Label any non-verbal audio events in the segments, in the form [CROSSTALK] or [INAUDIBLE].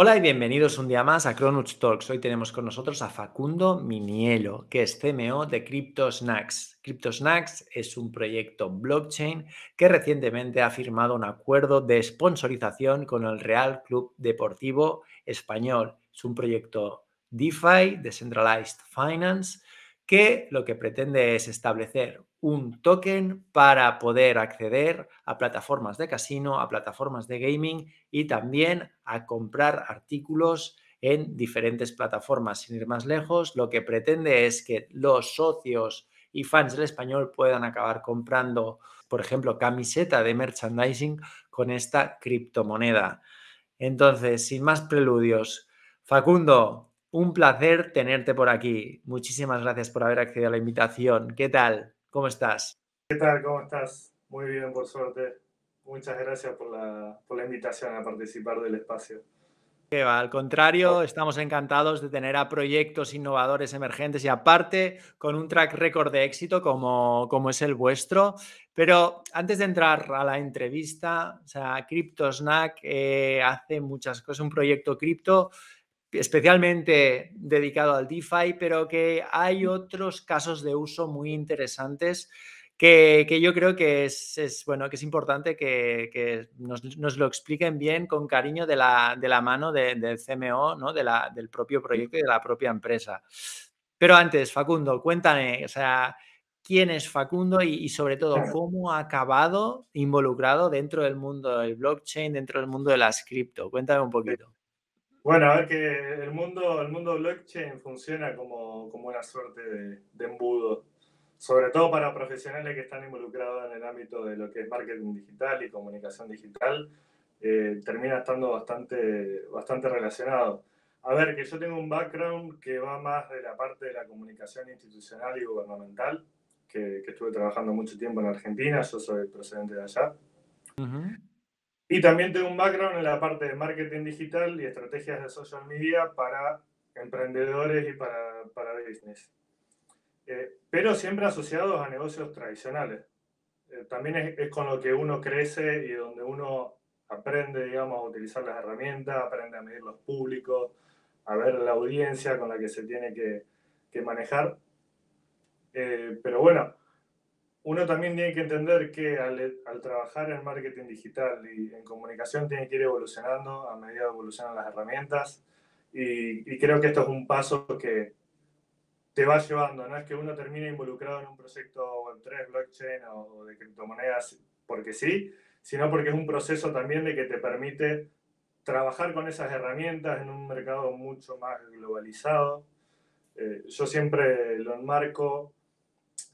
Hola y bienvenidos un día más a Cronuts Talks. Hoy tenemos con nosotros a Facundo Minielo, que es CMO de CryptoSnacks. CryptoSnacks es un proyecto blockchain que recientemente ha firmado un acuerdo de sponsorización con el Real Club Deportivo Español. Es un proyecto DeFi, Decentralized Finance, que lo que pretende es establecer un token para poder acceder a plataformas de casino, a plataformas de gaming y también a comprar artículos en diferentes plataformas. Sin ir más lejos, lo que pretende es que los socios y fans del español puedan acabar comprando, por ejemplo, camiseta de merchandising con esta criptomoneda. Entonces, sin más preludios, Facundo, un placer tenerte por aquí. Muchísimas gracias por haber accedido a la invitación. ¿Qué tal? ¿Cómo estás? ¿Qué tal? ¿Cómo estás? Muy bien, por suerte. Muchas gracias por la, por la invitación a participar del espacio. Que va, al contrario, estamos encantados de tener a proyectos innovadores emergentes y aparte con un track record de éxito como, como es el vuestro. Pero antes de entrar a la entrevista, o sea, CryptoSnack eh, hace muchas cosas, un proyecto cripto especialmente dedicado al DeFi, pero que hay otros casos de uso muy interesantes que, yo creo que es, bueno, que es importante que, nos, lo expliquen bien con cariño de la, de la mano del CMO, ¿no? de la, del propio proyecto y de la propia empresa. Pero antes, Facundo, cuéntame, o sea, quién es Facundo y, y, sobre todo cómo ha acabado involucrado dentro del mundo del blockchain, dentro del mundo de las cripto. Cuéntame un poquito. Bueno, a ver que el mundo, el mundo blockchain funciona como, como una suerte de, embudo, sobre todo para profesionales que están involucrados en el ámbito de lo que es marketing digital y comunicación digital, eh, termina estando bastante, bastante relacionado. A ver, que yo tengo un background que va más de la parte de la comunicación institucional y gubernamental, que, que estuve trabajando mucho tiempo en Argentina, yo soy procedente de allá. Y también tengo un background en la parte de marketing digital y estrategias de social media para emprendedores y para, para business. Eh, pero siempre asociados a negocios tradicionales. Eh, también es, es, con lo que uno crece y donde uno aprende, digamos, a utilizar las herramientas, aprende a medir los públicos, a ver la audiencia con la que se tiene que, que manejar. Eh, pero bueno, uno también tiene que entender que al, al, trabajar en marketing digital y en comunicación tiene que ir evolucionando a medida que evolucionan las herramientas y, y, creo que esto es un paso que te va llevando, no es que uno termine involucrado en un proyecto Web3, blockchain o, de criptomonedas porque sí, sino porque es un proceso también de que te permite trabajar con esas herramientas en un mercado mucho más globalizado. Eh, yo siempre lo enmarco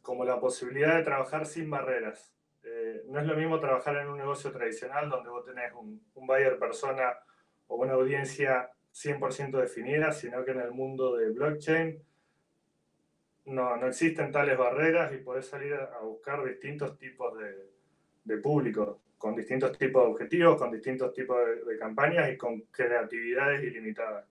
como la posibilidad de trabajar sin barreras. Eh, no es lo mismo trabajar en un negocio tradicional donde vos tenés un, un buyer persona o una audiencia 100% definida, sino que en el mundo de blockchain no, no existen tales barreras y podés salir a, buscar distintos tipos de, de público, con distintos tipos de objetivos, con distintos tipos de, de campañas y con creatividades ilimitadas.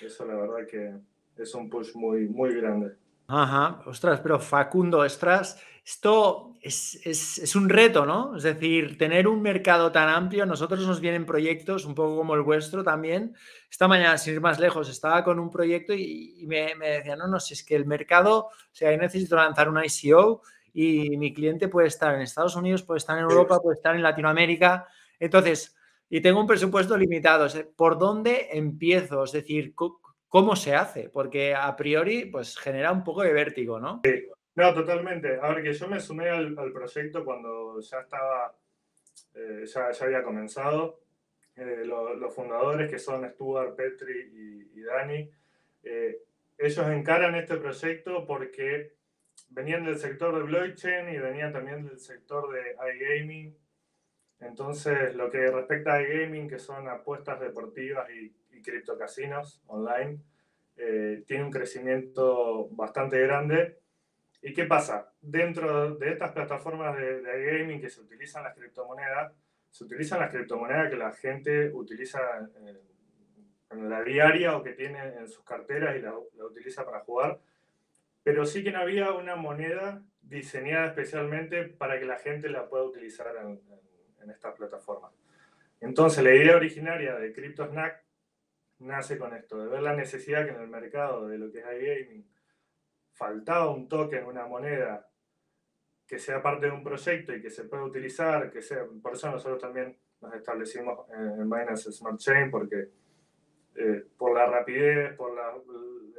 Eso la verdad que es un push muy, muy grande. Ajá, ostras, pero Facundo, ostras, esto es, es, es, un reto, ¿no? Es decir, tener un mercado tan amplio, nosotros nos vienen proyectos un poco como el vuestro también. Esta mañana, sin ir más lejos, estaba con un proyecto y, y me, me, decía, no, no, si es que el mercado, o sea, yo necesito lanzar una ICO y mi cliente puede estar en Estados Unidos, puede estar en Europa, puede estar en Latinoamérica. Entonces, y tengo un presupuesto limitado, ¿por dónde empiezo? Es decir, cómo se hace, porque a priori pues genera un poco de vértigo, ¿no? Sí, no, totalmente. A ver, que yo me sumé al, al proyecto cuando ya estaba, eh, ya, ya, había comenzado. Eh, lo, los fundadores, que son Stuart, Petri y, y Dani, eh, ellos encaran este proyecto porque venían del sector de blockchain y venían también del sector de iGaming. Entonces, lo que respecta a iGaming, que son apuestas deportivas y y criptocasinos online, eh, tiene un crecimiento bastante grande. ¿Y qué pasa? Dentro de estas plataformas de, de gaming que se utilizan las criptomonedas, se utilizan las criptomonedas que la gente utiliza en, en la diaria o que tiene en sus carteras y la, la, utiliza para jugar, pero sí que no había una moneda diseñada especialmente para que la gente la pueda utilizar en, en, en estas plataformas. Entonces, la idea originaria de CryptoSnack nace con esto, de ver la necesidad que en el mercado de lo que es iGaming faltaba un token, una moneda que sea parte de un proyecto y que se pueda utilizar, que sea, por eso nosotros también nos establecimos en Binance Smart Chain, porque eh, por la rapidez, por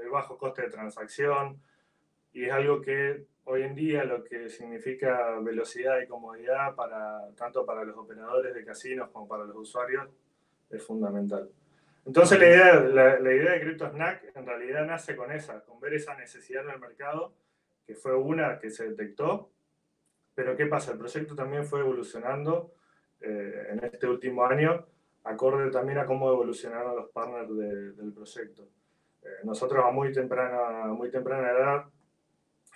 el bajo coste de transacción, y es algo que hoy en día lo que significa velocidad y comodidad para, tanto para los operadores de casinos como para los usuarios es fundamental. Entonces la idea, la, la idea de CryptoSnack en realidad nace con esa, con ver esa necesidad en el mercado, que fue una que se detectó, pero ¿qué pasa? El proyecto también fue evolucionando eh, en este último año, acorde también a cómo evolucionaron los partners del proyecto. Eh, nosotros a muy temprana, muy temprana edad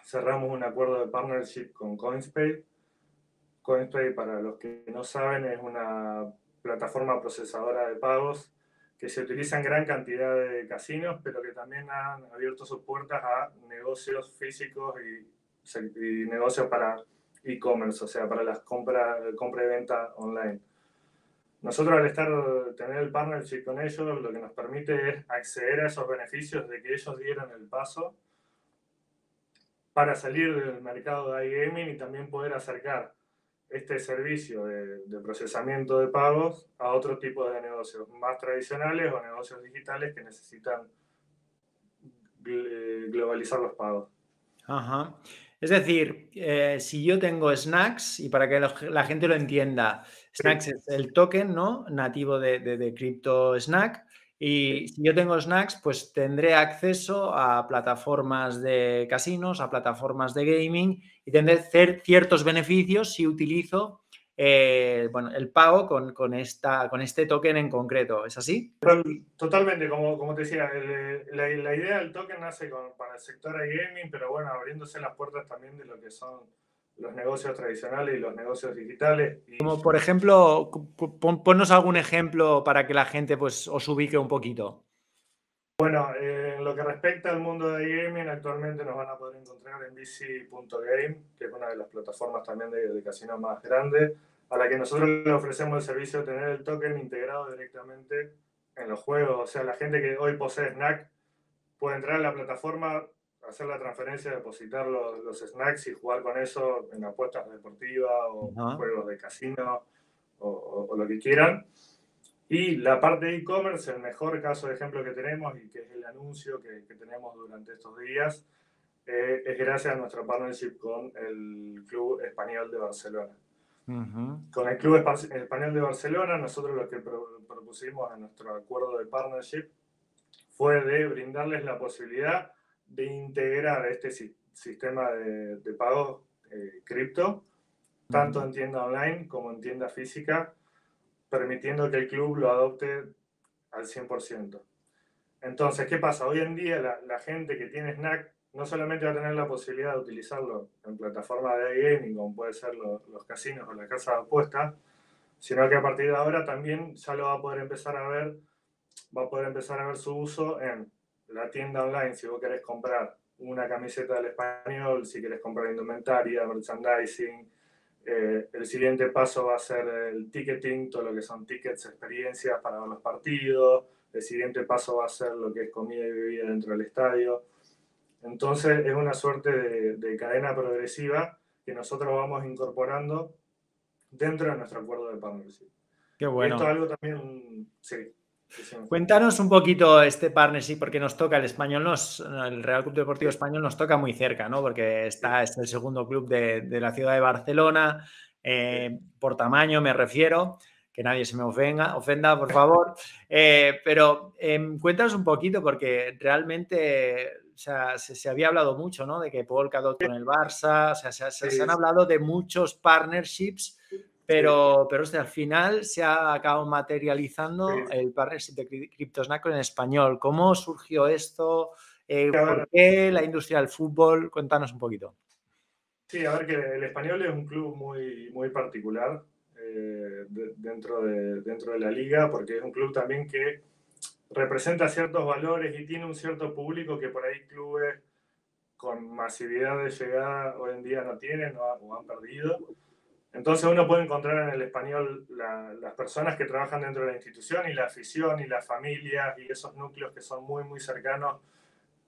cerramos un acuerdo de partnership con CoinSpay. CoinSpay, para los que no saben, es una plataforma procesadora de pagos que se utiliza en gran cantidad de casinos, pero que también han abierto sus puertas a negocios físicos y, negocios para e-commerce, o sea, para las compras compra y venta online. Nosotros al estar, tener el partnership con ellos, lo que nos permite es acceder a esos beneficios de que ellos dieron el paso para salir del mercado de iGaming y también poder acercar este servicio de, procesamiento de pagos a otro tipo de negocios más tradicionales o negocios digitales que necesitan globalizar los pagos. Ajá. Es decir, eh, si yo tengo Snacks, y para que la gente lo entienda, Snacks es el token ¿no? nativo de, de, de Crypto Snack. Y si yo tengo Snacks, pues tendré acceso a plataformas de casinos, a plataformas de gaming y tendré ciertos beneficios si utilizo eh, bueno, el pago con, con, esta, con este token en concreto. ¿Es así? Totalmente, como, como te decía, el, la, la, idea del token nace con, para el sector gaming, pero bueno, abriéndose las puertas también de lo que son los negocios tradicionales y los negocios digitales. Y... Como por ejemplo, ponnos algún ejemplo para que la gente pues, os ubique un poquito. Bueno, eh, en lo que respecta al mundo de gaming, actualmente nos van a poder encontrar en bici.game, que es una de las plataformas también de, de casino más grandes, a la que nosotros le ofrecemos el servicio de tener el token integrado directamente en los juegos. O sea, la gente que hoy posee Snack puede entrar a la plataforma, hacer la transferencia, depositar los, los snacks y jugar con eso en apuestas deportivas o uh -huh. juegos de casino o, o, o lo que quieran. Y la parte de e-commerce, el mejor caso de ejemplo que tenemos y que es el anuncio que, que tenemos durante estos días, eh, es gracias a nuestra partnership con el Club Español de Barcelona. Uh -huh. Con el Club Español de Barcelona, nosotros lo que pro propusimos en nuestro acuerdo de partnership fue de brindarles la posibilidad de integrar este si sistema de, de pago eh, cripto, tanto en tienda online como en tienda física, permitiendo que el club lo adopte al 100%. Entonces, ¿qué pasa? Hoy en día la, la, gente que tiene Snack no solamente va a tener la posibilidad de utilizarlo en plataformas de gaming, como puede ser los, los casinos o la casa de apuestas, sino que a partir de ahora también ya lo va a poder empezar a ver, va a poder empezar a ver su uso en la tienda online, si vos querés comprar una camiseta del español, si querés comprar indumentaria, merchandising, eh, el siguiente paso va a ser el ticketing, todo lo que son tickets, experiencias para ver los partidos. El siguiente paso va a ser lo que es comida y bebida dentro del estadio. Entonces es una suerte de, de cadena progresiva que nosotros vamos incorporando dentro de nuestro acuerdo de partnership. Qué bueno. Esto es algo también, sí, Cuéntanos un poquito este partnership, porque nos toca el español, nos, el Real Club Deportivo Español nos toca muy cerca, ¿no? Porque está, es el segundo club de, de la ciudad de Barcelona, eh, por tamaño me refiero, que nadie se me ofenda, ofenda por favor. [LAUGHS] Eh, pero eh, cuéntanos un poquito, porque realmente o sea, se, se, había hablado mucho, ¿no? De que Polkadot con el Barça, o sea, se, se, se han hablado de muchos partnerships pero, pero al final se ha acabado materializando el partnership de CryptoSnack en español. ¿Cómo surgió esto? Eh, ¿Por qué la industria del fútbol? Cuéntanos un poquito. Sí, a ver que el español es un club muy, muy particular eh, de, dentro, de, dentro de la liga, porque es un club también que representa ciertos valores y tiene un cierto público que por ahí clubes con masividad de llegada hoy en día no tienen o, o han perdido. Entonces uno puede encontrar en el español las personas que trabajan dentro de la institución y la afición y las familias y esos núcleos que son muy, muy cercanos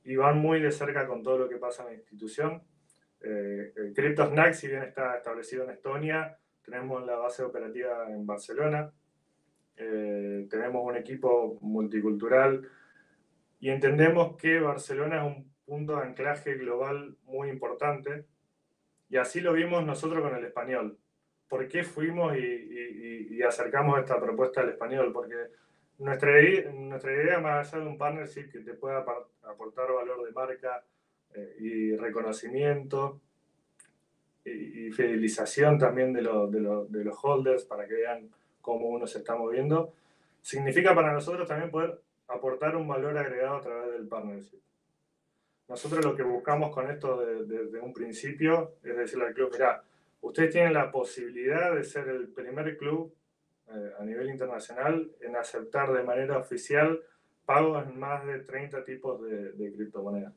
y van muy de cerca con todo lo que pasa en la institución. Eh, CryptoSnack, si bien está establecido en Estonia, tenemos la base operativa en Barcelona, eh, tenemos un equipo multicultural y entendemos que Barcelona es un punto de anclaje global muy importante y así lo vimos nosotros con el español. ¿Por qué fuimos y, acercamos esta propuesta al español? Porque nuestra, nuestra idea, más allá de un partnership que te pueda aportar valor de marca eh, y reconocimiento y, fidelización también de, de, los holders para que vean cómo uno se está moviendo, significa para nosotros también poder aportar un valor agregado a través del partnership. Nosotros lo que buscamos con esto desde un principio es decirle al club, mira, ustedes tienen la posibilidad de ser el primer club eh, a nivel internacional en aceptar de manera oficial pagos en más de 30 tipos de, criptomonedas.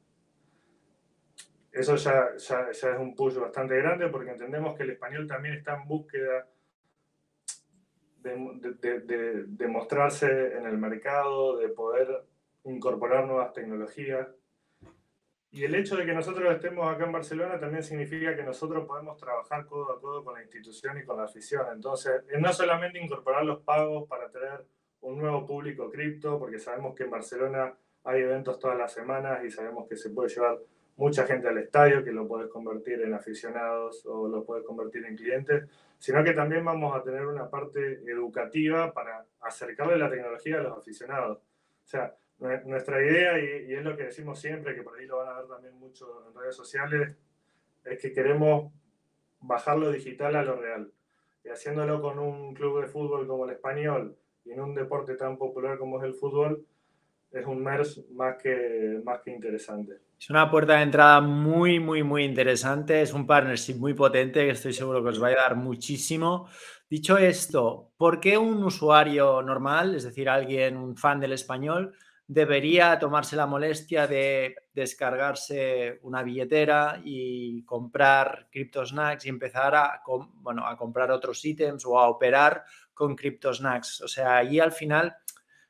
Eso ya, es un push bastante grande porque entendemos que el español también está en búsqueda de mostrarse en el mercado, de poder incorporar nuevas tecnologías y el hecho de que nosotros estemos acá en Barcelona también significa que nosotros podemos trabajar codo a codo con la institución y con la afición. Entonces, no solamente incorporar los pagos para tener un nuevo público cripto, porque sabemos que en Barcelona hay eventos todas las semanas y sabemos que se puede llevar mucha gente al estadio, que lo puedes convertir en aficionados o lo puedes convertir en clientes, sino que también vamos a tener una parte educativa para acercarle la tecnología a los aficionados. O sea, nuestra idea, y, es lo que decimos siempre, que por ahí lo van a ver también mucho en redes sociales, es que queremos bajar lo digital a lo real. Y haciéndolo con un club de fútbol como el español y en un deporte tan popular como es el fútbol, es un MERS más que, más que interesante. Es una puerta de entrada muy, muy, muy interesante. Es un partnership muy potente que estoy seguro que os va a ayudar muchísimo. Dicho esto, ¿por qué un usuario normal, es decir, alguien, un fan del español, debería tomarse la molestia de descargarse una billetera y comprar CryptoSnacks y empezar a, bueno, a comprar otros ítems o a operar con CryptoSnacks. O sea, ahí al final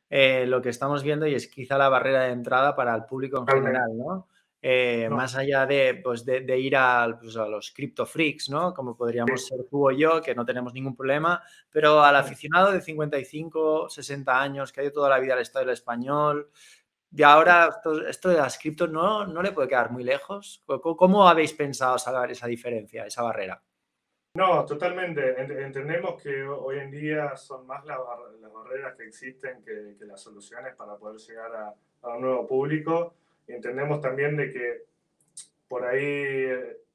eh, lo que estamos viendo y es quizá la barrera de entrada para el público en general, ¿no? Eh, más allá de, pues de, ir pues, a, los crypto freaks, ¿no? Como podríamos ser tú o yo, que no tenemos ningún problema, pero al aficionado de 55, 60 años, que ha ido toda la vida al Estado del español, y ahora esto, de las criptos no, no le puede quedar muy lejos. ¿Cómo habéis pensado salvar esa diferencia, esa barrera? No, totalmente. Entendemos que hoy en día son más las, barreras que existen que, las soluciones para poder llegar a, a un nuevo público entendemos también de que por ahí,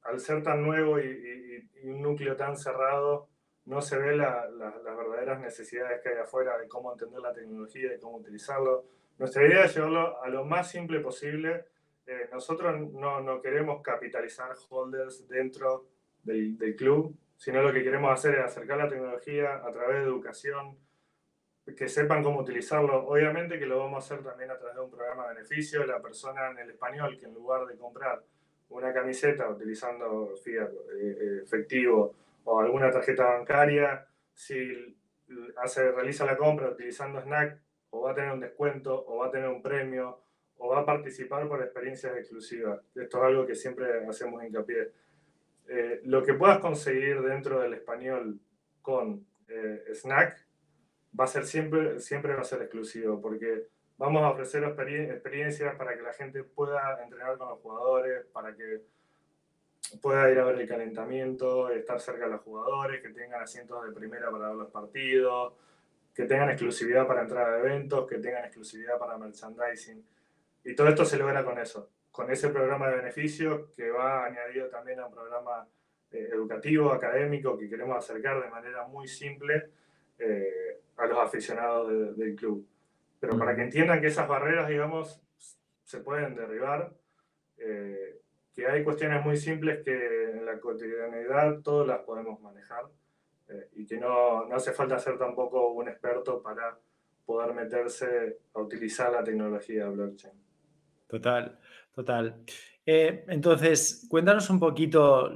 al ser tan nuevo y, un núcleo tan cerrado, no se ve las verdaderas necesidades que hay afuera de cómo entender la tecnología y cómo utilizarlo. Nuestra idea es llevarlo a lo más simple posible. Eh, nosotros no, no, queremos capitalizar holders dentro del, del club, sino lo que queremos hacer es acercar la tecnología a través de educación, que sepan cómo utilizarlo. Obviamente que lo vamos a hacer también a través de un programa de beneficio. La persona en el español que en lugar de comprar una camiseta utilizando fiat, eh, eh, efectivo o alguna tarjeta bancaria, si hace, realiza la compra utilizando Snack, o va a tener un descuento, o va a tener un premio, o va a participar por experiencias exclusivas. Esto es algo que siempre hacemos hincapié. Eh, lo que puedas conseguir dentro del español con Snack va a ser siempre, siempre va a ser exclusivo, porque vamos a ofrecer experiencias para que la gente pueda entrenar con los jugadores, para que pueda ir a ver el calentamiento, estar cerca de los jugadores, que tengan asientos de primera para ver los partidos, que tengan exclusividad para entrar a eventos, que tengan exclusividad para merchandising. Y todo esto se logra con eso, con ese programa de beneficios que va añadido también a un programa eh, educativo, académico, que queremos acercar de manera muy simple eh, a los aficionados del club. Pero para que entiendan que esas barreras, digamos, se pueden derribar, eh, que hay cuestiones muy simples que en la cotidianidad todas las podemos manejar eh, y que no, no hace falta ser tampoco un experto para poder meterse a utilizar la tecnología blockchain. Total, total. entonces, cuéntanos un poquito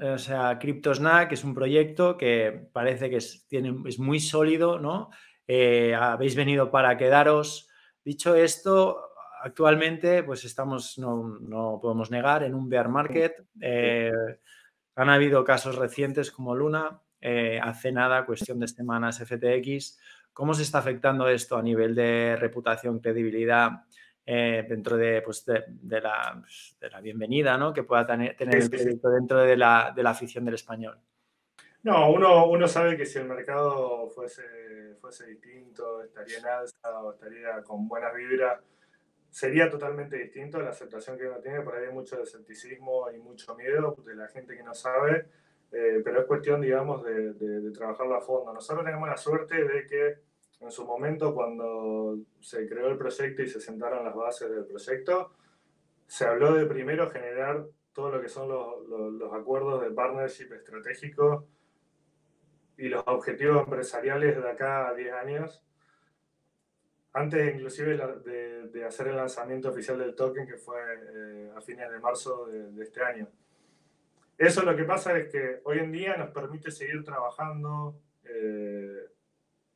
o sea, CryptoSnack es un proyecto que parece que es, tiene, es muy sólido, ¿no? Eh, habéis venido para quedaros. Dicho esto, actualmente pues estamos, no, no podemos negar, en un bear market. Eh, han habido casos recientes como Luna, eh, hace nada, cuestión de semanas FTX. ¿Cómo se está afectando esto a nivel de reputación, credibilidad eh, dentro de, pues de, la, pues, de, la, bienvenida ¿no? que pueda tener, el proyecto dentro de la, de la, afición del español? No, uno, uno sabe que si el mercado fuese, fuese distinto, estaría en alza o estaría con buenas vibras, sería totalmente distinto la aceptación que uno tiene. Por ahí hay mucho escepticismo y mucho miedo de la gente que no sabe. Eh, pero es cuestión, digamos, de, de, trabajarlo a fondo. Nosotros tenemos la suerte de que en su momento, cuando se creó el proyecto y se sentaron las bases del proyecto, se habló de primero generar todo lo que son los, acuerdos de partnership estratégico y los objetivos empresariales de acá a 10 años, antes inclusive de, hacer el lanzamiento oficial del token que fue eh, a fines de marzo de, de este año. Eso lo que pasa es que hoy en día nos permite seguir trabajando eh,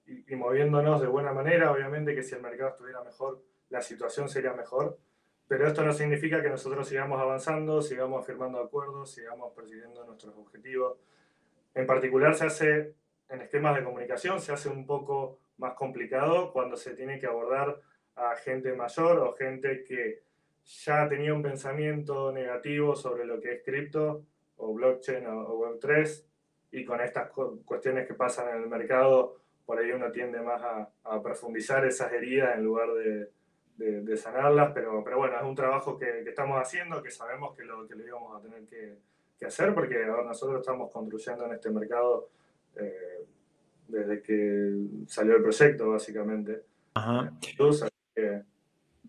y, moviéndonos de buena manera. Obviamente que si el mercado estuviera mejor, la situación sería mejor. Pero esto no significa que nosotros sigamos avanzando, sigamos firmando acuerdos, sigamos persiguiendo nuestros objetivos. En particular se hace en esquemas de comunicación, se hace un poco más complicado cuando se tiene que abordar a gente mayor o gente que ya tenía un pensamiento negativo sobre lo que es cripto o blockchain o, Web3, y con estas cuestiones que pasan en el mercado, por ahí uno tiende más a, profundizar esas heridas en lugar de, de, sanarlas, pero, pero bueno, es un trabajo que, que, estamos haciendo, que sabemos que lo, que lo íbamos a tener que, que hacer, porque ahora nosotros estamos construyendo en este mercado eh, desde que salió el proyecto, básicamente. Ajá. Entonces,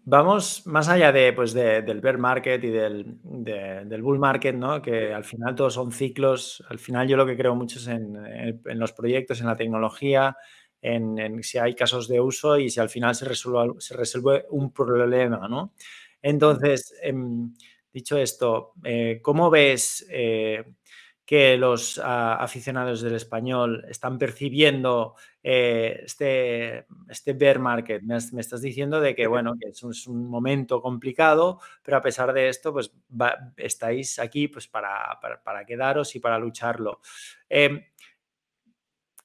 Vamos más allá de, pues del bear market y del, del, bull market, ¿no? que al final todos son ciclos. Al final yo lo que creo mucho es en, los proyectos, en la tecnología, en, si hay casos de uso y si al final se resuelve, se resuelve un problema. ¿no? Entonces, em, dicho esto, eh, ¿cómo ves eh, que los ah, aficionados del español están percibiendo eh, este, este bear market. Me, estás diciendo de que, [LAUGHS] bueno, que es un, momento complicado, pero a pesar de esto, pues estáis aquí pues, para, para, quedaros y para lucharlo. Em,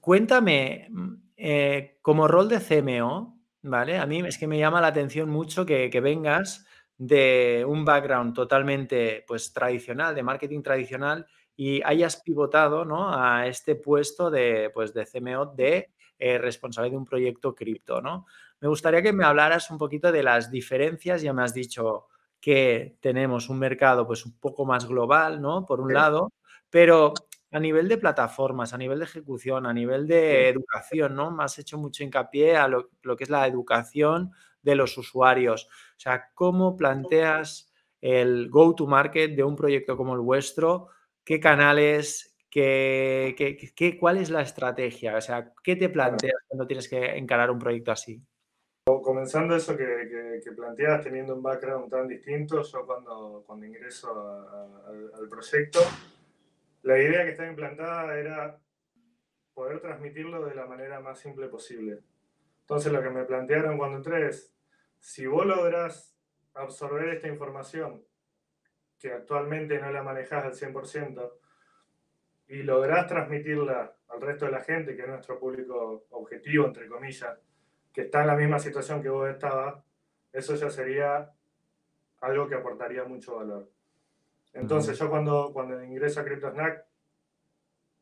cuéntame, mm, eh, como rol de CMO, ¿vale? A mí es que me llama la atención mucho que, que vengas de un background totalmente pues, tradicional, de marketing tradicional, y hayas pivotado ¿no? a este puesto de, pues, de CMO de eh, responsable de un proyecto cripto. ¿no? Me gustaría que me hablaras un poquito de las diferencias. Ya me has dicho que tenemos un mercado pues, un poco más global, ¿no? por un lado, pero a nivel de plataformas, a nivel de ejecución, a nivel de educación, ¿no? Me has hecho mucho hincapié a lo, lo que es la educación de los usuarios. O sea, ¿cómo planteas el go-to-market de un proyecto como el vuestro qué canales, qué, qué, cuál es la estrategia, o sea, qué te planteas cuando tienes que encarar un proyecto así. Comenzando eso que, que, planteas, teniendo un background tan distinto, yo cuando, cuando ingreso al proyecto, la idea que estaba implantada era poder transmitirlo de la manera más simple posible. Entonces lo que me plantearon cuando entré es, si vos logras absorber esta información que actualmente no la manejas al 100% y lográs transmitirla al resto de la gente, que es nuestro público objetivo, entre comillas, que está en la misma situación que vos estabas, eso ya sería algo que aportaría mucho valor. Entonces, yo cuando, cuando ingreso a CryptoSnack,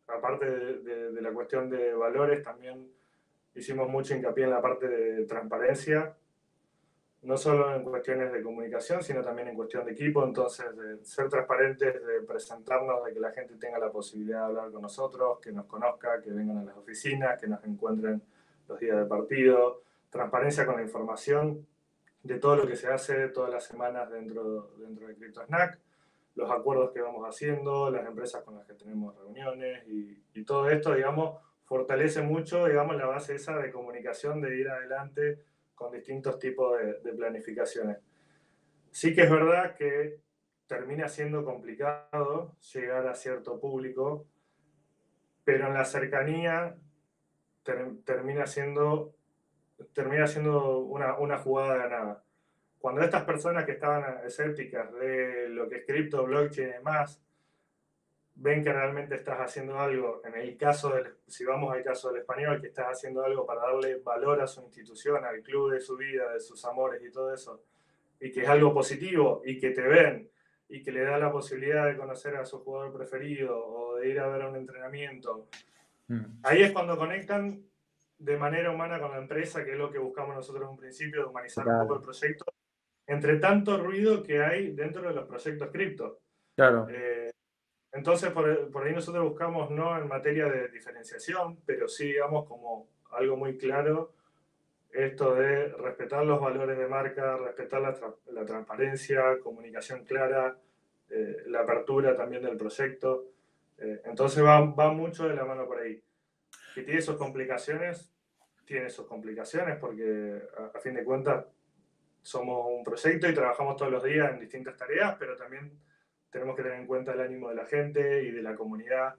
aparte de, de, la cuestión de valores, también hicimos mucho hincapié en la parte de transparencia no solo en cuestiones de comunicación, sino también en cuestión de equipo, entonces de ser transparentes, de presentarnos, de que la gente tenga la posibilidad de hablar con nosotros, que nos conozca, que vengan a las oficinas, que nos encuentren los días de partido, transparencia con la información de todo lo que se hace todas las semanas dentro, dentro de CryptoSnack, los acuerdos que vamos haciendo, las empresas con las que tenemos reuniones y, y todo esto, digamos, fortalece mucho, digamos, la base esa de comunicación, de ir adelante con distintos tipos de, planificaciones. Sí que es verdad que termina siendo complicado llegar a cierto público, pero en la cercanía termina siendo, termina siendo una, una jugada ganada. Cuando estas personas que estaban escépticas de lo que es cripto, blockchain y demás, ven que realmente estás haciendo algo, en el caso del, si vamos al caso del español, que estás haciendo algo para darle valor a su institución, al club de su vida, de sus amores y todo eso, y que es algo positivo y que te ven y que le da la posibilidad de conocer a su jugador preferido o de ir a ver un entrenamiento, mm. ahí es cuando conectan de manera humana con la empresa, que es lo que buscamos nosotros en un principio, de humanizar un poco el proyecto, entre tanto ruido que hay dentro de los proyectos cripto. Claro. Eh, entonces, por, por, ahí nosotros buscamos no en materia de diferenciación, pero sí, digamos, como algo muy claro, esto de respetar los valores de marca, respetar la, la transparencia, comunicación clara, eh, la apertura también del proyecto. Eh, entonces va, va mucho de la mano por ahí. Que tiene sus complicaciones, tiene sus complicaciones porque a, a fin de cuentas somos un proyecto y trabajamos todos los días en distintas tareas, pero también tenemos que tener en cuenta el ánimo de la gente y de la comunidad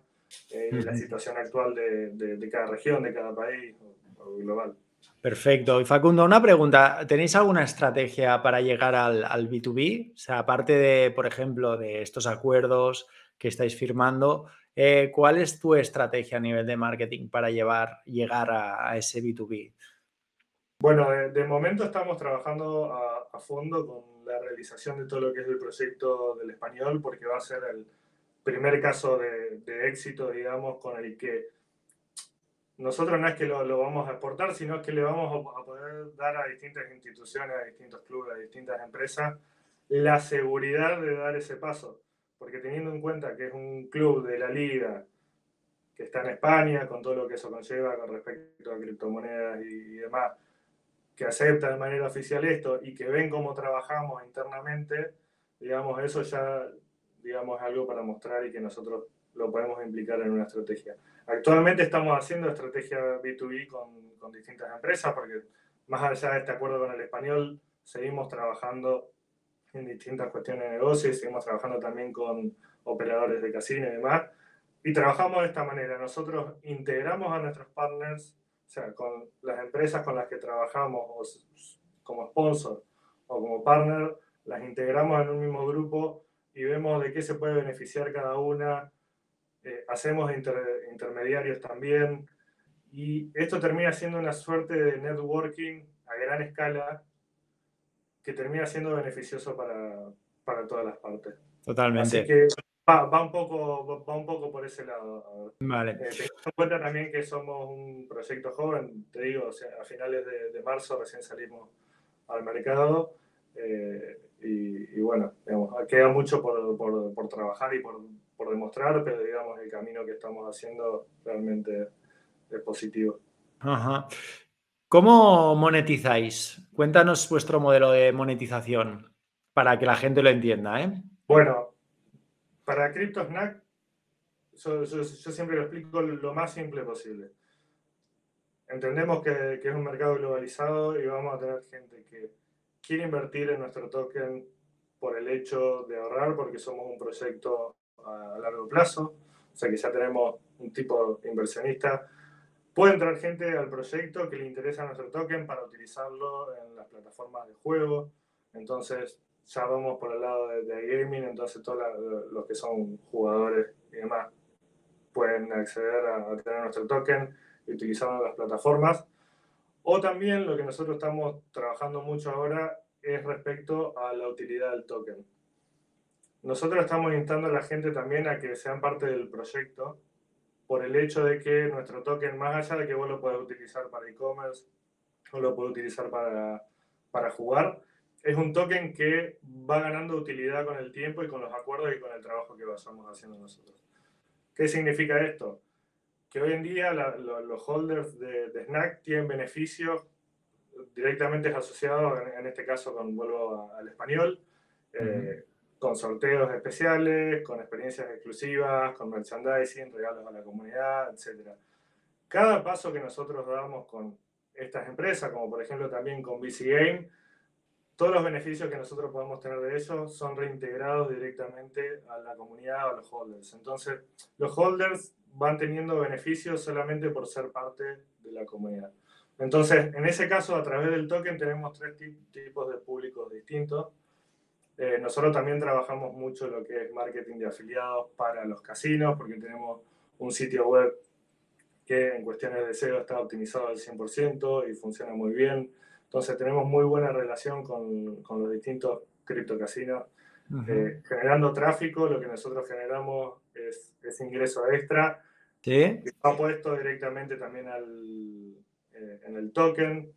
eh, y la situación actual de, de, cada región, de cada país o, global. Perfecto. Y Facundo, una pregunta. ¿Tenéis alguna estrategia para llegar al, al, B2B? O sea, aparte de, por ejemplo, de estos acuerdos que estáis firmando, eh, ¿cuál es tu estrategia a nivel de marketing para llevar, llegar a, a ese B2B? Bueno, de, momento estamos trabajando a, a fondo con la realización de todo lo que es el proyecto del español, porque va a ser el primer caso de, de éxito, digamos, con el que nosotros no es que lo, lo, vamos a exportar, sino que le vamos a, poder dar a distintas instituciones, a distintos clubes, a distintas empresas, la seguridad de dar ese paso. Porque teniendo en cuenta que es un club de la liga que está en España, con todo lo que eso conlleva con respecto a criptomonedas y, y demás, que acepta de manera oficial esto y que ven cómo trabajamos internamente, digamos, eso ya, digamos, es algo para mostrar y que nosotros lo podemos implicar en una estrategia. Actualmente estamos haciendo estrategia B2B con, con distintas empresas porque más allá de este acuerdo con el español, seguimos trabajando en distintas cuestiones de negocio y seguimos trabajando también con operadores de casino y demás. Y trabajamos de esta manera. Nosotros integramos a nuestros partners o sea, con las empresas con las que trabajamos como sponsor o como partner, las integramos en un mismo grupo y vemos de qué se puede beneficiar cada una. Eh, hacemos intermediarios también. Y esto termina siendo una suerte de networking a gran escala que termina siendo beneficioso para, para todas las partes. Totalmente. Así que Va, un poco, va un poco por ese lado. Vale. Eh, teniendo en cuenta también que somos un proyecto joven, te digo, o sea, a finales de, de, marzo recién salimos al mercado eh, y, y, bueno, digamos, queda mucho por, por, por trabajar y por, por, demostrar, pero digamos, el camino que estamos haciendo realmente es positivo. Ajá. ¿Cómo monetizáis? Cuéntanos vuestro modelo de monetización para que la gente lo entienda. ¿eh? Bueno, para CryptoSnack, yo, yo, yo, siempre lo explico lo más simple posible. Entendemos que, que, es un mercado globalizado y vamos a tener gente que quiere invertir en nuestro token por el hecho de ahorrar, porque somos un proyecto a largo plazo, o sea que ya tenemos un tipo inversionista. Puede entrar gente al proyecto que le interesa nuestro token para utilizarlo en las plataformas de juego. Entonces, ya vamos por el lado de, de gaming, entonces todos los que son jugadores y demás pueden acceder a, a tener nuestro token y utilizarlo las plataformas. O también lo que nosotros estamos trabajando mucho ahora es respecto a la utilidad del token. Nosotros estamos instando a la gente también a que sean parte del proyecto por el hecho de que nuestro token, más allá de que vos lo puedas utilizar para e-commerce o lo puedes utilizar para, para jugar, es un token que va ganando utilidad con el tiempo y con los acuerdos y con el trabajo que estamos haciendo nosotros. ¿Qué significa esto? Que hoy en día la, lo, los holders de, de, Snack tienen beneficios directamente asociados, en, en este caso, con, vuelvo a, al español, eh, uh -huh. con sorteos especiales, con experiencias exclusivas, con merchandising, regalos a la comunidad, etc. Cada paso que nosotros damos con estas empresas, como por ejemplo también con BC Game, todos los beneficios que nosotros podemos tener de ellos son reintegrados directamente a la comunidad o a los holders. Entonces, los holders van teniendo beneficios solamente por ser parte de la comunidad. Entonces, en ese caso, a través del token tenemos tres tipos de públicos distintos. Eh, nosotros también trabajamos mucho lo que es marketing de afiliados para los casinos, porque tenemos un sitio web que en cuestiones de SEO está optimizado al 100% y funciona muy bien. Entonces tenemos muy buena relación con, con los distintos criptocasinos, eh, generando tráfico, lo que nosotros generamos es, es ingreso extra, ¿Sí? que está puesto directamente también al, eh, en el token.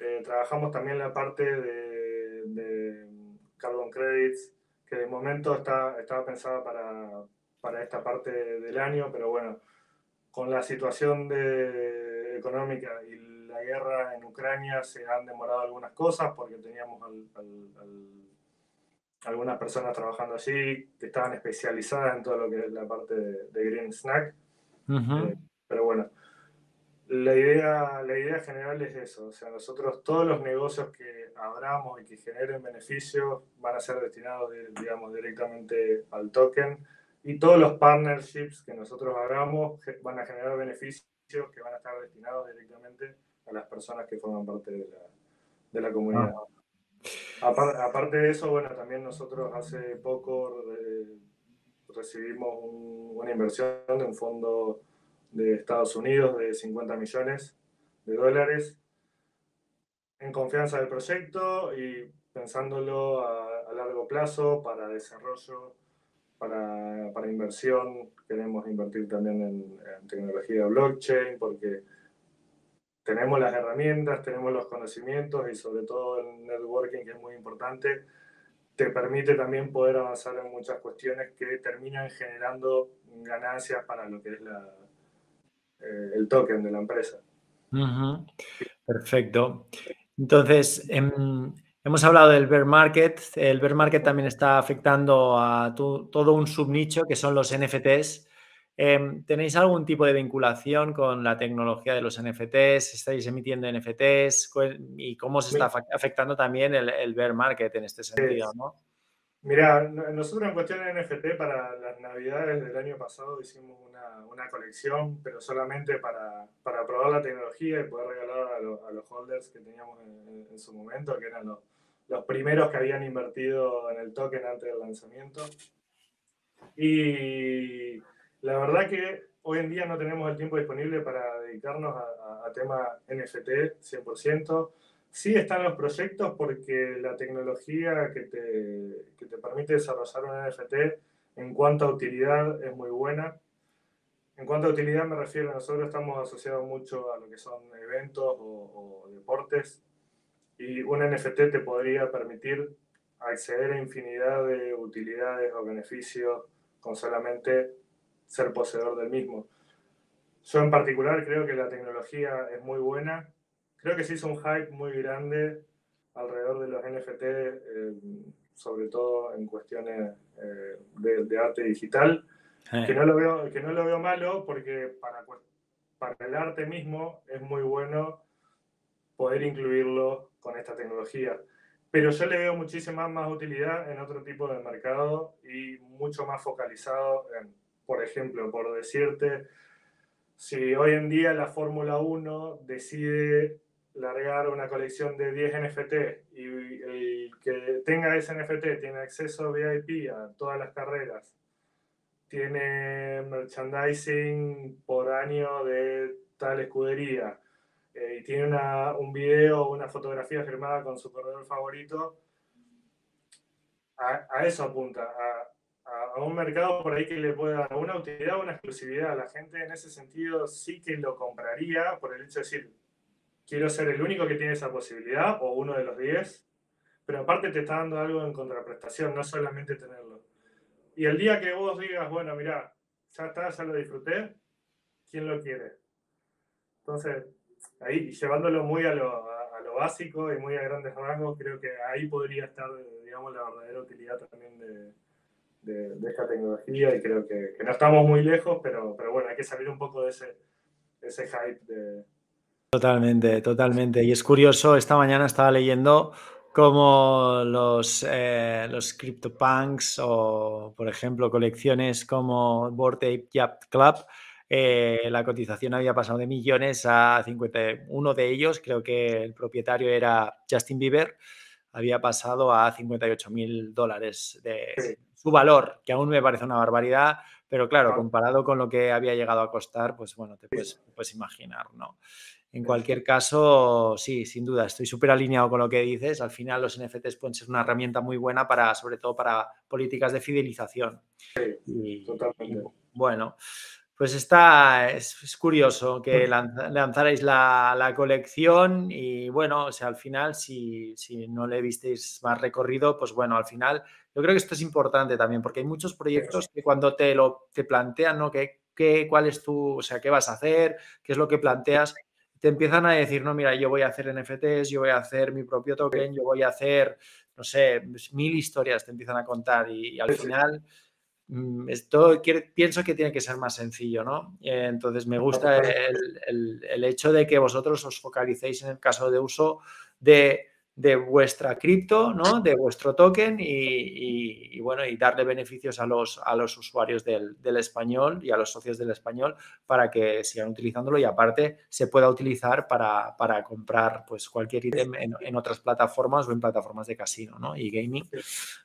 Eh, trabajamos también la parte de, de, Carbon Credits, que de momento está, estaba pensada para, para esta parte del año, pero bueno, con la situación de, económica y la guerra en Ucrania se han demorado algunas cosas porque teníamos algunas personas trabajando allí que estaban especializadas en todo lo que es la parte de, Green Snack. Eh, pero bueno, la idea, la idea general es eso. O sea, nosotros todos los negocios que abramos y que generen beneficios van a ser destinados, digamos, directamente al token y todos los partnerships que nosotros hagamos van a generar beneficios que van a estar destinados directamente a las personas que forman parte de la, de la comunidad. Ah. Aparte de eso, bueno, también nosotros hace poco eh, recibimos una inversión de un fondo de Estados Unidos de 50 millones de dólares en confianza del proyecto y pensándolo a, a largo plazo para desarrollo para, para inversión, queremos invertir también en, tecnología blockchain porque tenemos las herramientas, tenemos los conocimientos y sobre todo el networking que es muy importante, te permite también poder avanzar en muchas cuestiones que terminan generando ganancias para lo que es la, eh, el token de la empresa. Perfecto. Entonces, en, em, Hemos hablado del bear market. El bear market también está afectando a todo un subnicho que son los NFTs. Em, ¿Tenéis algún tipo de vinculación con la tecnología de los NFTs? ¿Estáis emitiendo NFTs? ¿Y cómo se está afectando también el, bear market en este sentido? ¿no? Mira, nosotros en cuestión de NFT para las navidades del año pasado hicimos una, una colección, pero solamente para, para, probar la tecnología y poder regalar a, los holders que teníamos en, en, su momento, que eran los, los primeros que habían invertido en el token antes del lanzamiento. Y la verdad que hoy en día no tenemos el tiempo disponible para dedicarnos a, a, tema NFT 100%. Sí están los proyectos porque la tecnología que te, que te permite desarrollar un NFT en cuanto a utilidad es muy buena. En cuanto a utilidad me refiero, nosotros estamos asociados mucho a lo que son eventos o, o deportes y un NFT te podría permitir acceder a infinidad de utilidades o beneficios con solamente ser poseedor del mismo. Yo en particular creo que la tecnología es muy buena. Creo que se hizo un hype muy grande alrededor de los NFT, eh, sobre todo en cuestiones eh, de, arte digital, eh. que, no lo veo, que no lo veo malo porque para, para el arte mismo es muy bueno poder incluirlo con esta tecnología. Pero yo le veo muchísima más utilidad en otro tipo de mercado y mucho más focalizado en, por ejemplo, por decirte, si hoy en día la Fórmula 1 decide largar una colección de 10 NFT y el que tenga ese NFT tiene acceso VIP a todas las carreras, tiene merchandising por año de tal escudería, eh, y tiene una, un video o una fotografía firmada con su corredor favorito, a, a eso apunta, a, a, un mercado por ahí que le pueda dar una utilidad, una exclusividad. a La gente en ese sentido sí que lo compraría por el hecho de decir, quiero ser el único que tiene esa posibilidad o uno de los 10, pero aparte te está dando algo en contraprestación, no solamente tenerlo. Y el día que vos digas, bueno, mira, ya está, ya lo disfruté, ¿quién lo quiere? Entonces, ahí llevándolo muy a lo, a, lo, básico y muy a grandes rasgos, creo que ahí podría estar, digamos, la verdadera utilidad también de, de, esta tecnología y creo que, que, no estamos muy lejos, pero, pero bueno, hay que salir un poco de ese, ese hype de... Totalmente, totalmente. Y es curioso, esta mañana estaba leyendo como los, eh, los CryptoPunks o, por ejemplo, colecciones como Bored Ape Yacht Club, eh, la cotización había pasado de millones a 50. Uno de ellos, creo que el propietario era Justin Bieber, había pasado a 58 mil dólares de su valor, que aún me parece una barbaridad, pero claro, comparado con lo que había llegado a costar, pues bueno, te puedes, te puedes imaginar, ¿no? En cualquier caso, sí, sin duda, estoy súper alineado con lo que dices. Al final los NFTs pueden ser una herramienta muy buena para, sobre todo para políticas de fidelización. Sí, totalmente. bueno, pues está, es, curioso que lanzarais la, colección y bueno, o sea, al final, si, si, no le visteis más recorrido, pues bueno, al final, yo creo que esto es importante también, porque hay muchos proyectos que cuando te lo te plantean, ¿no? ¿Qué, qué, ¿Cuál es tu, o sea, qué vas a hacer? ¿Qué es lo que planteas? te empiezan a decir, no, mira, yo voy a hacer NFTs, yo voy a hacer mi propio token, yo voy a hacer, no sé, pues, mil historias te empiezan a contar y, al final mm, pienso que tiene que ser más sencillo, ¿no? Entonces me gusta el, el, hecho de que vosotros os focalicéis en el caso de uso de de vuestra cripto, ¿no? de vuestro token y, bueno, y darle beneficios a los, a los usuarios del, español y a los socios del español para que sigan utilizándolo y aparte se pueda utilizar para, comprar pues, cualquier ítem en, otras plataformas o en plataformas de casino ¿no? y gaming.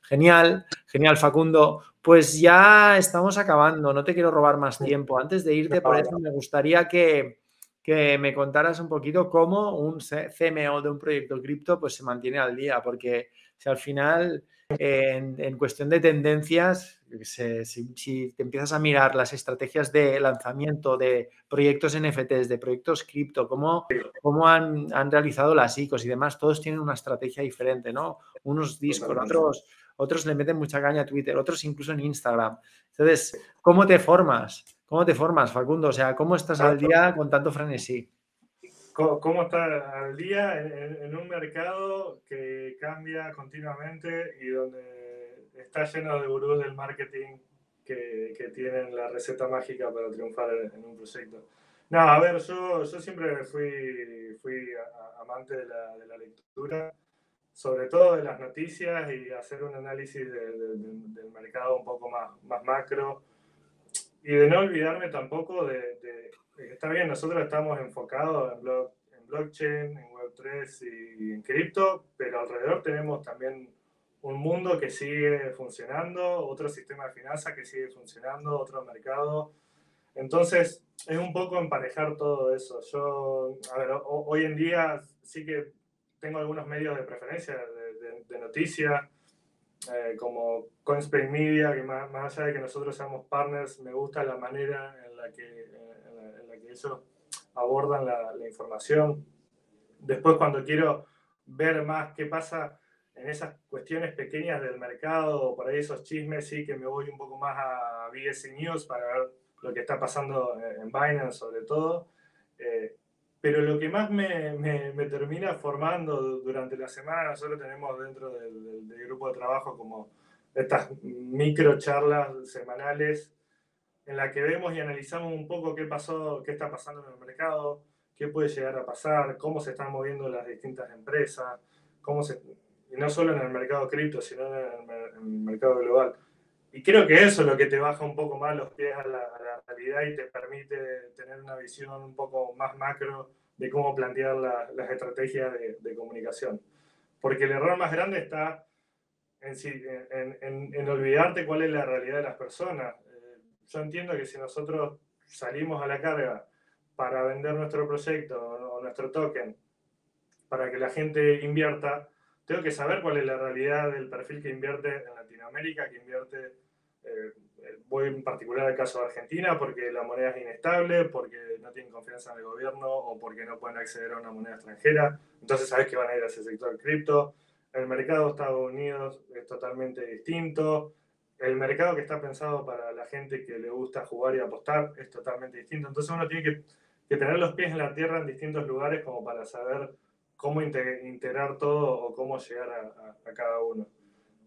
Genial, genial Facundo. Pues ya estamos acabando, no te quiero robar más tiempo. Antes de irte, por eso me gustaría que, que me contaras un poquito cómo un CMO de un proyecto cripto pues se mantiene al día, porque si al final en, cuestión de tendencias, si, te empiezas a mirar las estrategias de lanzamiento de proyectos NFTs, de proyectos cripto, cómo, cómo han, han, realizado las ICOs y demás, todos tienen una estrategia diferente, ¿no? Unos Discord, otros, otros le meten mucha caña a Twitter, otros incluso en Instagram. Entonces, ¿cómo te formas? ¿Cómo te formas, Facundo? O sea, ¿cómo estás al día con tanto frenesí? ¿Cómo, estás al día en, un mercado que cambia continuamente y donde está lleno de gurús del marketing que, que, tienen la receta mágica para triunfar en, un proyecto? No, a ver, yo, yo siempre fui, fui amante de la, de la, lectura, sobre todo de las noticias y hacer un análisis del mercado un poco más, más macro y de no olvidarme tampoco de, está bien, nosotros estamos enfocados en, en blockchain, en Web3 y en cripto, pero alrededor tenemos también un mundo que sigue funcionando, otro sistema de finanzas que sigue funcionando, otro mercado. Entonces, es un poco emparejar todo eso. Yo, a ver, hoy en día sí que tengo algunos medios de preferencia de, de noticias, eh, como Coinspace Media, que más, más, allá de que nosotros seamos partners, me gusta la manera en la que, en la, que ellos abordan la, información. Después, cuando quiero ver más qué pasa en esas cuestiones pequeñas del mercado, o por ahí esos chismes, sí que me voy un poco más a BS News para ver lo que está pasando en Binance sobre todo. Eh, pero lo que más me, me, termina formando durante la semana, nosotros tenemos dentro del, grupo de trabajo como estas micro charlas semanales en la que vemos y analizamos un poco qué pasó, qué está pasando en el mercado, qué puede llegar a pasar, cómo se están moviendo las distintas empresas, cómo se, y no solo en el mercado cripto, sino en el, mercado global. Y creo que eso es lo que te baja un poco más los pies a la, a la realidad y te permite tener una visión un poco más macro de cómo plantear las estrategias de, comunicación. Porque el error más grande está en, en, en, olvidarte cuál es la realidad de las personas. Eh, yo entiendo que si nosotros salimos a la carga para vender nuestro proyecto o, nuestro token, para que la gente invierta, tengo que saber cuál es la realidad del perfil que invierte en Latinoamérica, que invierte voy en particular al caso de Argentina porque la moneda es inestable, porque no tienen confianza en el gobierno o porque no pueden acceder a una moneda extranjera. Entonces sabes que van a ir a ese sector cripto. El mercado de Estados Unidos es totalmente distinto. El mercado que está pensado para la gente que le gusta jugar y apostar es totalmente distinto. Entonces uno tiene que, tener los pies en la tierra en distintos lugares como para saber cómo integrar todo o cómo llegar a, a cada uno.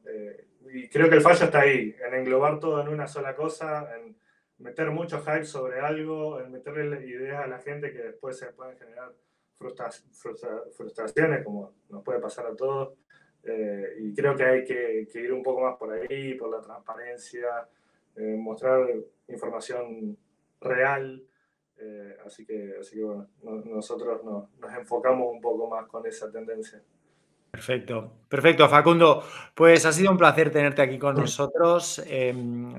Eh, y creo que el fallo está ahí, en englobar todo en una sola cosa, en meter mucho hype sobre algo, en meterle ideas a la gente que después se pueden generar frustraciones, como nos puede pasar a todos. Eh, y creo que hay que, ir un poco más por ahí, por la transparencia, eh, mostrar información real. Eh, así, que, así que bueno, nosotros nos enfocamos un poco más con esa tendencia. Perfecto, perfecto, Facundo. Pues ha sido un placer tenerte aquí con nosotros. Em,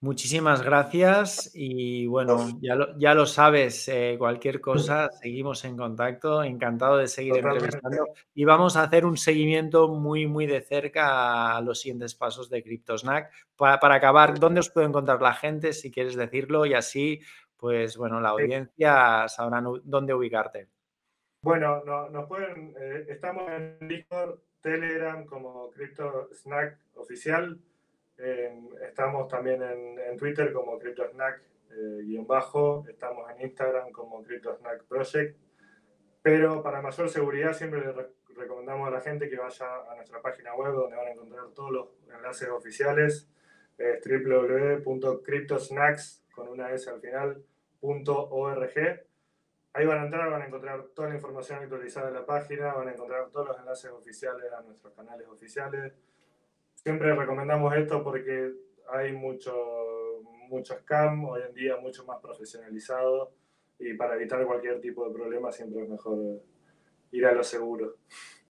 muchísimas gracias y bueno, ya lo, ya lo sabes, eh, cualquier cosa, seguimos en contacto, encantado de seguir entrevistando y vamos a hacer un seguimiento muy, muy de cerca a los siguientes pasos de CryptoSnack. Para, para acabar, ¿dónde os puede encontrar la gente si quieres decirlo? Y así, pues bueno, la audiencia sabrá dónde ubicarte. Bueno, no, nos pueden, eh, estamos en Discord, Telegram como Crypto Snack Oficial. estamos también en, Twitter como Crypto Snack eh, guion bajo. Estamos en Instagram como Crypto Snack Project. Pero para mayor seguridad siempre le recomendamos a la gente que vaya a nuestra página web donde van a encontrar todos los enlaces oficiales. Es www.cryptosnacks con una S al final, Ahí van a entrar, van a encontrar toda la información actualizada en la página, van a encontrar todos los enlaces oficiales a nuestros canales oficiales. Siempre recomendamos esto porque hay mucho, mucho scam hoy en día, mucho más profesionalizado y para evitar cualquier tipo de problema siempre es mejor ir a lo seguro.